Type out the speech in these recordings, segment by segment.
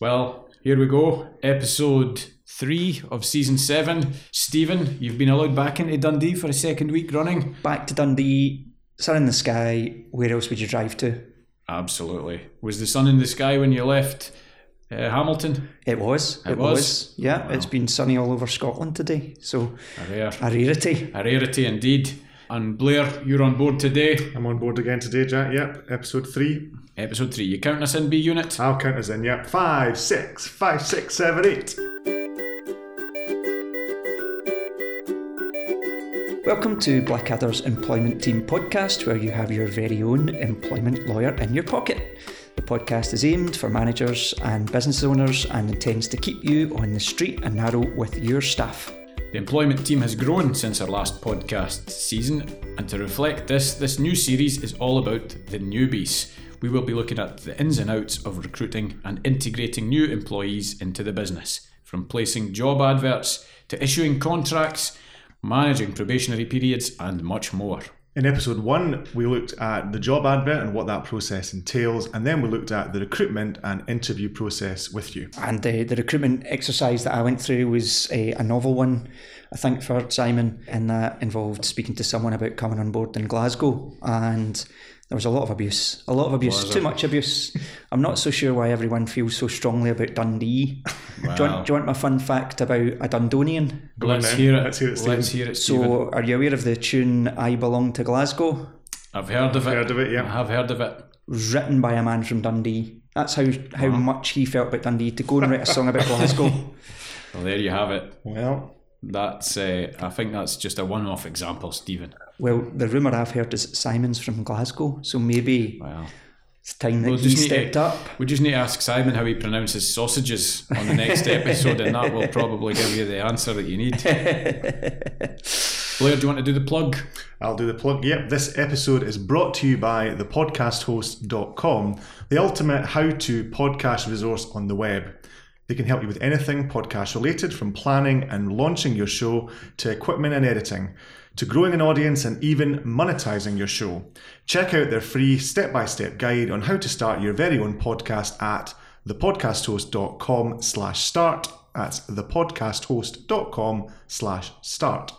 Well, here we go. Episode three of season seven. Stephen, you've been allowed back into Dundee for a second week running. Back to Dundee, sun in the sky. Where else would you drive to? Absolutely. Was the sun in the sky when you left uh, Hamilton? It was. It was? Yeah, it's been sunny all over Scotland today. So A rare, a rarity. a rarity indeed. And Blair, you're on board today. I'm on board again today, Jack. Yep, episode three. Episode three. You counting us in B unit? I'll count us in. Yep, five, six, five, six, seven, eight. Welcome to Blackadder's Employment Team podcast, where you have your very own employment lawyer in your pocket. The podcast is aimed for managers and business owners and intends to keep you on the street and narrow with your staff. The employment team has grown since our last podcast season, and to reflect this, this new series is all about the newbies. We will be looking at the ins and outs of recruiting and integrating new employees into the business, from placing job adverts to issuing contracts, managing probationary periods, and much more. In episode one, we looked at the job advert and what that process entails, and then we looked at the recruitment and interview process with you. And uh, the recruitment exercise that I went through was a, a novel one, I think, for Simon, and that involved speaking to someone about coming on board in Glasgow. And there was a lot of abuse, a lot of abuse, too there? much abuse. I'm not so sure why everyone feels so strongly about Dundee. Do, you want, do you want my fun fact about a Dundonian? Go Let's then. hear it. Let's hear it, Stephen. Let's hear it, Stephen. So, are you aware of the tune I Belong to Glasgow? I've heard of it. Heard of it, yeah. I have heard of it. Written by a man from Dundee. That's how, how much he felt about Dundee to go and write a song about Glasgow. Well, there you have it. Well, That's. Uh, I think that's just a one-off example, Stephen. Well, the rumour I've heard is Simon's from Glasgow, so maybe Wow. it's time that We'll he just need stepped to- up. We just need to ask Simon how he pronounces sausages on the next episode, and that will probably give you the answer that you need. Blair, do you want to do the plug? I'll do the plug. Yep, this episode is brought to you by thepodcasthost.com, the ultimate how to podcast resource on the web. They can help you with anything podcast related, from planning and launching your show to equipment and editing, to growing an audience and even monetizing your show. Check out their free step by step guide on how to start your very own podcast at thepodcasthost.com slash start. That's thepodcasthost.com slash start.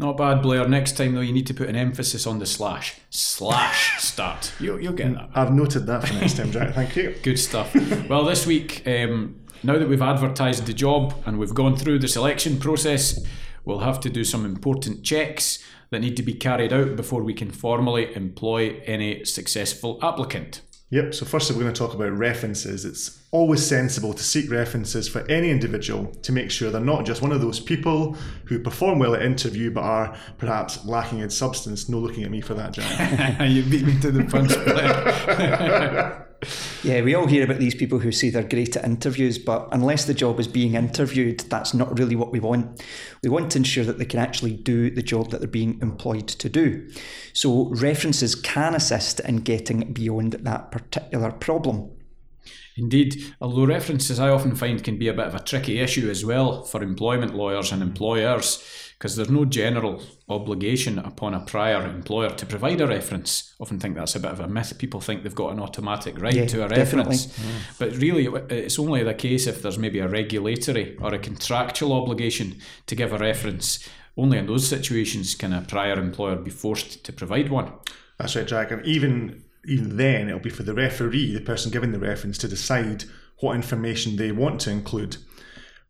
Not bad, Blair. Next time, though, you need to put an emphasis on the slash. Slash start. You, you'll get that. I've noted that for next time, Jack. Thank you. Good stuff. well, this week, um, now that we've advertised the job and we've gone through the selection process, we'll have to do some important checks that need to be carried out before we can formally employ any successful applicant. Yep, so first we're going to talk about references. It's always sensible to seek references for any individual to make sure they're not just one of those people who perform well at interview but are perhaps lacking in substance. No looking at me for that, Jack. you beat me to the punch. Yeah, we all hear about these people who say they're great at interviews, but unless the job is being interviewed, that's not really what we want. We want to ensure that they can actually do the job that they're being employed to do. So, references can assist in getting beyond that particular problem. Indeed, although references I often find can be a bit of a tricky issue as well for employment lawyers and employers, because there's no general obligation upon a prior employer to provide a reference. Often think that's a bit of a myth. People think they've got an automatic right Yeah, to a definitely. reference, mm. but really it's only the case if there's maybe a regulatory or a contractual obligation to give a reference. Only in those situations can a prior employer be forced to provide one. That's right, Jack. And even even then, it'll be for the referee, the person giving the reference, to decide what information they want to include.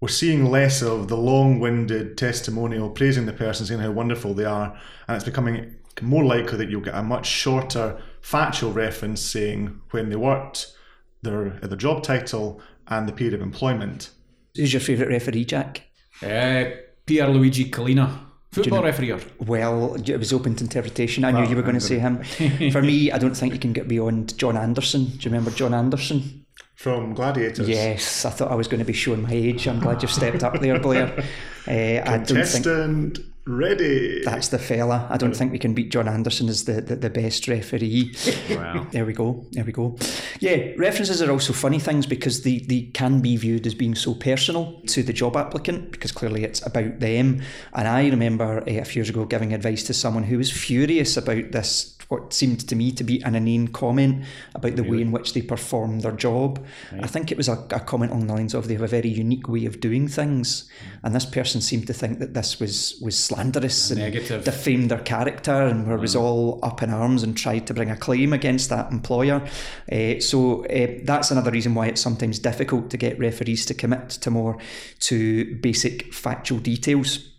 We're seeing less of the long-winded testimonial praising the person, saying how wonderful they are, and it's becoming more likely that you'll get a much shorter factual reference saying when they worked, their their job title, and the period of employment. Who's your favourite referee, Jack? Uh, Pierluigi Collina, football referee. Well, it was open to interpretation. I knew you were going to say him. For me, I don't think you can get beyond John Anderson. Do you remember John Anderson? From Gladiators. Yes, I thought I was going to be showing my age. I'm glad you've stepped up there, Blair. Uh, I don't think ready. That's the fella. I don't think we can beat John Anderson as the, the, the best referee. Wow. There we go. There we go. Yeah, references are also funny things because they, they can be viewed as being so personal to the job applicant because clearly it's about them. And I remember uh, a few years ago giving advice to someone who was furious about this what seemed to me to be an inane comment about the way in which they perform their job. I think it was a, a comment along the lines of they have a very unique way of doing things, and this person seemed to think that this was was slanderous and Negative. defamed their character, and where was all up in arms and tried to bring a claim against that employer. Uh, so uh, that's another reason why it's sometimes difficult to get referees to commit to more to basic factual details.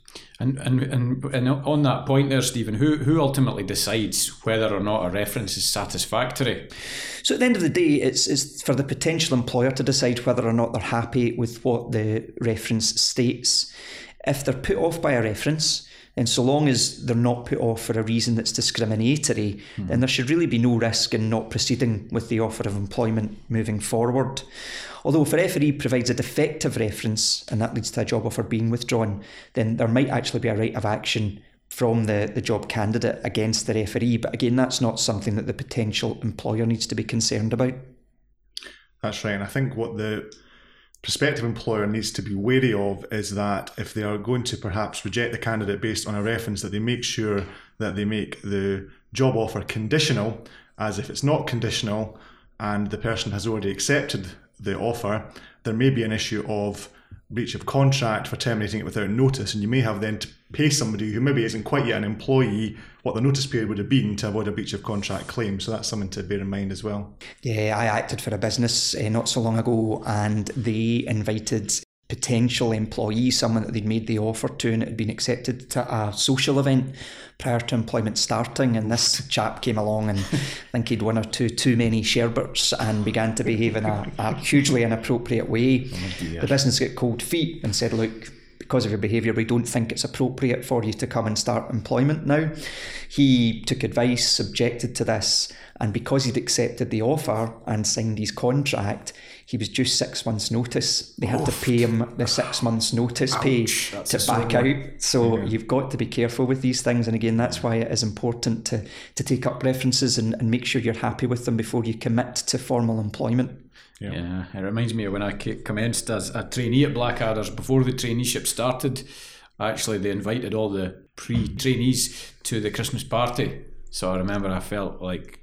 And, and and and on that point there, Stephen, who who ultimately decides whether or not a reference is satisfactory? So at the end of the day, it's, it's for the potential employer to decide whether or not they're happy with what the reference states. If they're put off by a reference, and so long as they're not put off for a reason that's discriminatory, hmm. then there should really be no risk in not proceeding with the offer of employment moving forward. Although if a referee provides a defective reference and that leads to a job offer being withdrawn, then there might actually be a right of action from the, the job candidate against the referee. But again, that's not something that the potential employer needs to be concerned about. That's right. And I think what the prospective employer needs to be wary of is that if they are going to perhaps reject the candidate based on a reference, that they make sure that they make the job offer conditional, as if it's not conditional and the person has already accepted the offer, there may be an issue of breach of contract for terminating it without notice, and you may have then to pay somebody who maybe isn't quite yet an employee what the notice period would have been to avoid a breach of contract claim. So that's something to bear in mind as well. Yeah, I acted for a business uh, not so long ago, and they invited potential employee, someone that they'd made the offer to, and it had been accepted to a social event prior to employment starting. And this chap came along and I think he'd one or two too many sherberts and began to behave in a, a hugely inappropriate way. Oh, the business got cold feet and said, "Look." Because of your behaviour, we don't think it's appropriate for you to come and start employment now. He took advice, objected to this, and because he'd accepted the offer and signed his contract, he was due six months' notice. They had to pay him the six months' notice pay that's to back out. So you've got to be careful with these things. And again, that's why it is important to, to take up references and, and make sure you're happy with them before you commit to formal employment. Yeah. it reminds me of when I commenced as a trainee at Blackadder's. Before the traineeship started, actually they invited all the pre-trainees to the Christmas party. So I remember I felt like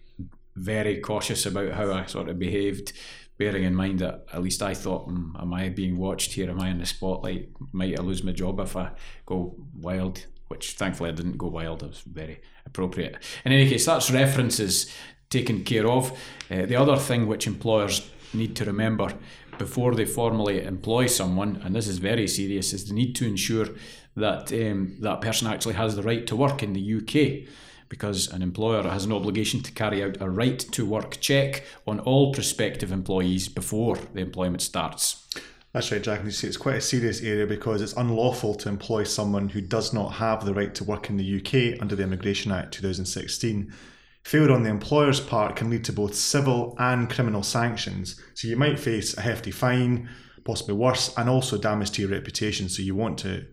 very cautious about how I sort of behaved, bearing in mind that at least I thought, "Hmm, am I being watched here? Am I in the spotlight? Might I lose my job if I go wild? Which thankfully I didn't go wild. I was very appropriate. In any case, that's references taken care of. Uh, the other thing which employers need to remember before they formally employ someone, and this is very serious, is they need to ensure that um, that person actually has the right to work in the UK. Because an employer has an obligation to carry out a right to work check on all prospective employees before the employment starts. That's right, Jack. And you see, it's quite a serious area because it's unlawful to employ someone who does not have the right to work in the UK under the Immigration Act 2016. Failure on the employer's part can lead to both civil and criminal sanctions. So you might face a hefty fine, possibly worse, and also damage to your reputation. So you want to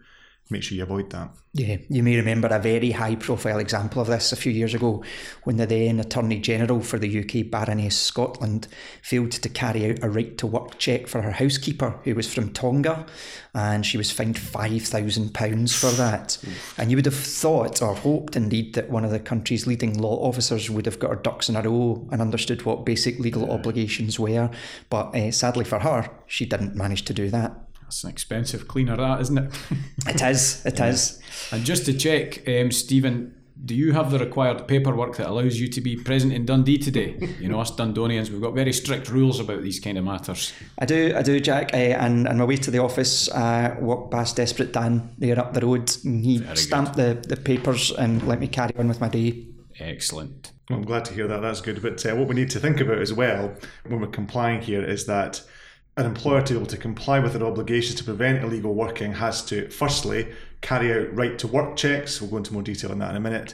make sure you avoid that. Yeah, you may remember a very high profile example of this a few years ago when the then Attorney General for the UK, Baroness Scotland, failed to carry out a right to work check for her housekeeper who was from Tonga and she was fined £5,000 for that. And you would have thought or hoped indeed that one of the country's leading law officers would have got her ducks in a row and understood what basic legal obligations were. But uh, sadly for her, she didn't manage to do that. That's an expensive cleaner, that isn't it? It is, it is. And just to check, um, Stephen, do you have the required paperwork that allows you to be present in Dundee today? You know, us Dundonians, we've got very strict rules about these kind of matters. I do, I do, Jack. Uh, and on my way to the office, uh, walked past Desperate Dan there up the road. And he stamped the, the papers and let me carry on with my day. Excellent. Well, I'm glad to hear that. That's good. But uh, what we need to think about as well when we're complying here is that an employer to be able to comply with their obligations to prevent illegal working has to, firstly, carry out right to work checks. We'll go into more detail on that in a minute.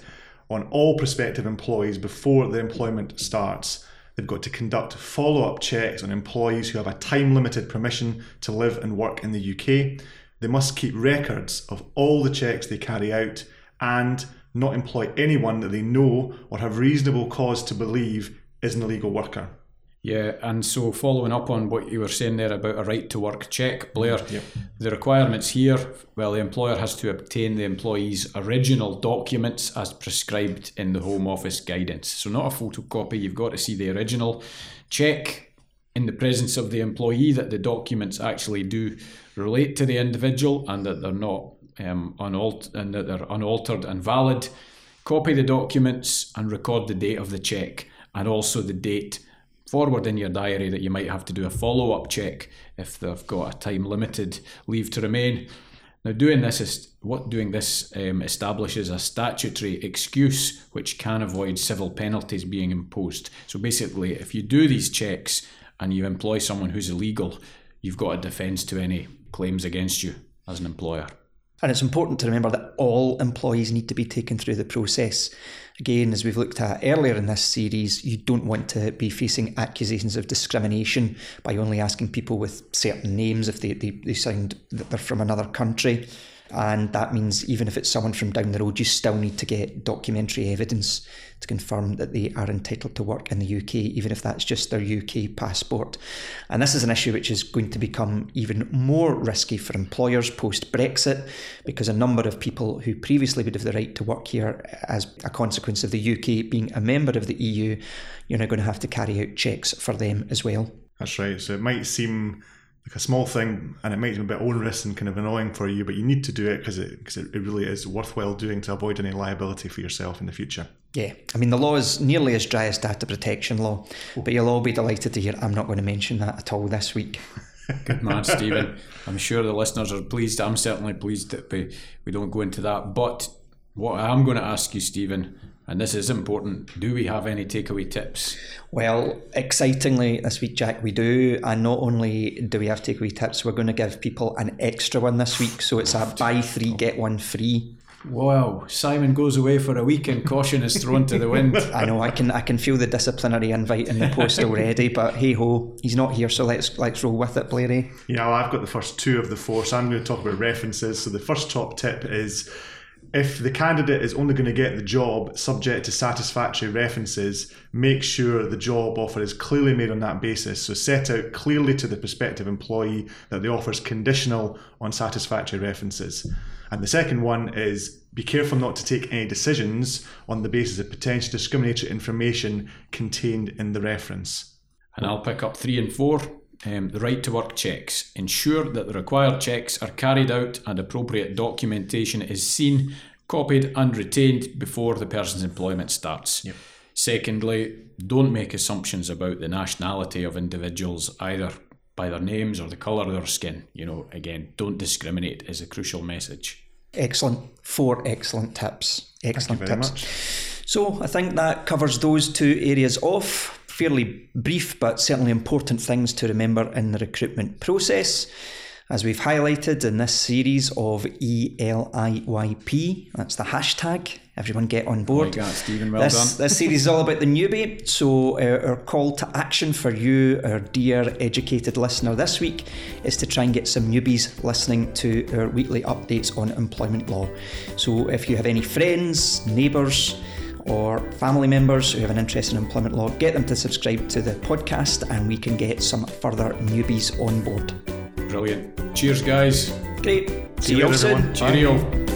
On all prospective employees before the employment starts, they've got to conduct follow up checks on employees who have a time limited permission to live and work in the UK. they must keep records of all the checks they carry out and not employ anyone that they know or have reasonable cause to believe is an illegal worker. Yeah, and so following up on what you were saying there about a right to work check, Blair, Yep. the requirements here well, the employer has to obtain the employee's original documents as prescribed in the Home Office guidance. So, not a photocopy, you've got to see the original. Check in the presence of the employee that the documents actually do relate to the individual and that they're not um, unaltered and that they're unaltered and valid. Copy the documents and record the date of the check and also the date forward in your diary that you might have to do a follow up check if they've got a time limited leave to remain. Now, doing this is what doing this um, establishes a statutory excuse which can avoid civil penalties being imposed. So basically, if you do these checks and you employ someone who's illegal, you've got a defence to any claims against you as an employer. And it's important to remember that all employees need to be taken through the process. Again, as we've looked at earlier in this series, you don't want to be facing accusations of discrimination by only asking people with certain names if they, they, they sound that they're from another country. And that means even if it's someone from down the road, you still need to get documentary evidence to confirm that they are entitled to work in the UK, even if that's just their UK passport. And this is an issue which is going to become even more risky for employers post Brexit because a number of people who previously would have the right to work here as a consequence of the UK being a member of the EU, you're now going to have to carry out checks for them as well. That's right. So it might seem like a small thing and it might seem a bit onerous and kind of annoying for you, but you need to do it because it, because it really is worthwhile doing to avoid any liability for yourself in the future. Yeah, I mean, the law is nearly as dry as data protection law, oh. but you'll all be delighted to hear I'm not going to mention that at all this week. Good man, Stephen. I'm sure the listeners are pleased. I'm certainly pleased that we, we don't go into that. But what I am going to ask you, Stephen, and this is important, do we have any takeaway tips? Well, excitingly this week, Jack, we do. And not only do we have takeaway tips, we're going to give people an extra one this week. So it's a buy three, get one free. Wow, Simon goes away for a week and caution is thrown to the wind. I know I can I can feel the disciplinary invite in the post already, but hey ho, he's not here, so let's let's roll with it, Blairy. Eh? Yeah, well, I've got the first two of the four, so I'm going to talk about references. So the first top tip is if the candidate is only going to get the job subject to satisfactory references, make sure the job offer is clearly made on that basis. So set out clearly to the prospective employee that the offer is conditional on satisfactory references. And the second one is be careful not to take any decisions on the basis of potential discriminatory information contained in the reference. And I'll pick up three and four. Um, the right to work checks. Ensure that the required checks are carried out and appropriate documentation is seen, copied, and retained before the person's employment starts. Yep. Secondly, don't make assumptions about the nationality of individuals either by their names or the colour of their skin. You know, again, don't discriminate is a crucial message. Excellent. Four excellent tips. Excellent very tips. much. So I think that covers those two areas off. Fairly brief, but certainly important things to remember in the recruitment process. As we've highlighted in this series of E ELIYP, that's the hashtag. Everyone get on board. Like that, Stephen. Well this, done. this series is all about the newbie. So, uh, our call to action for you, our dear educated listener, this week is to try and get some newbies listening to our weekly updates on employment law. So, if you have any friends, neighbours, or family members who have an interest in employment law, get them to subscribe to the podcast and we can get some further newbies on board. Brilliant. Cheers, guys. Great. See, you you all soon. everyone. Cheerio.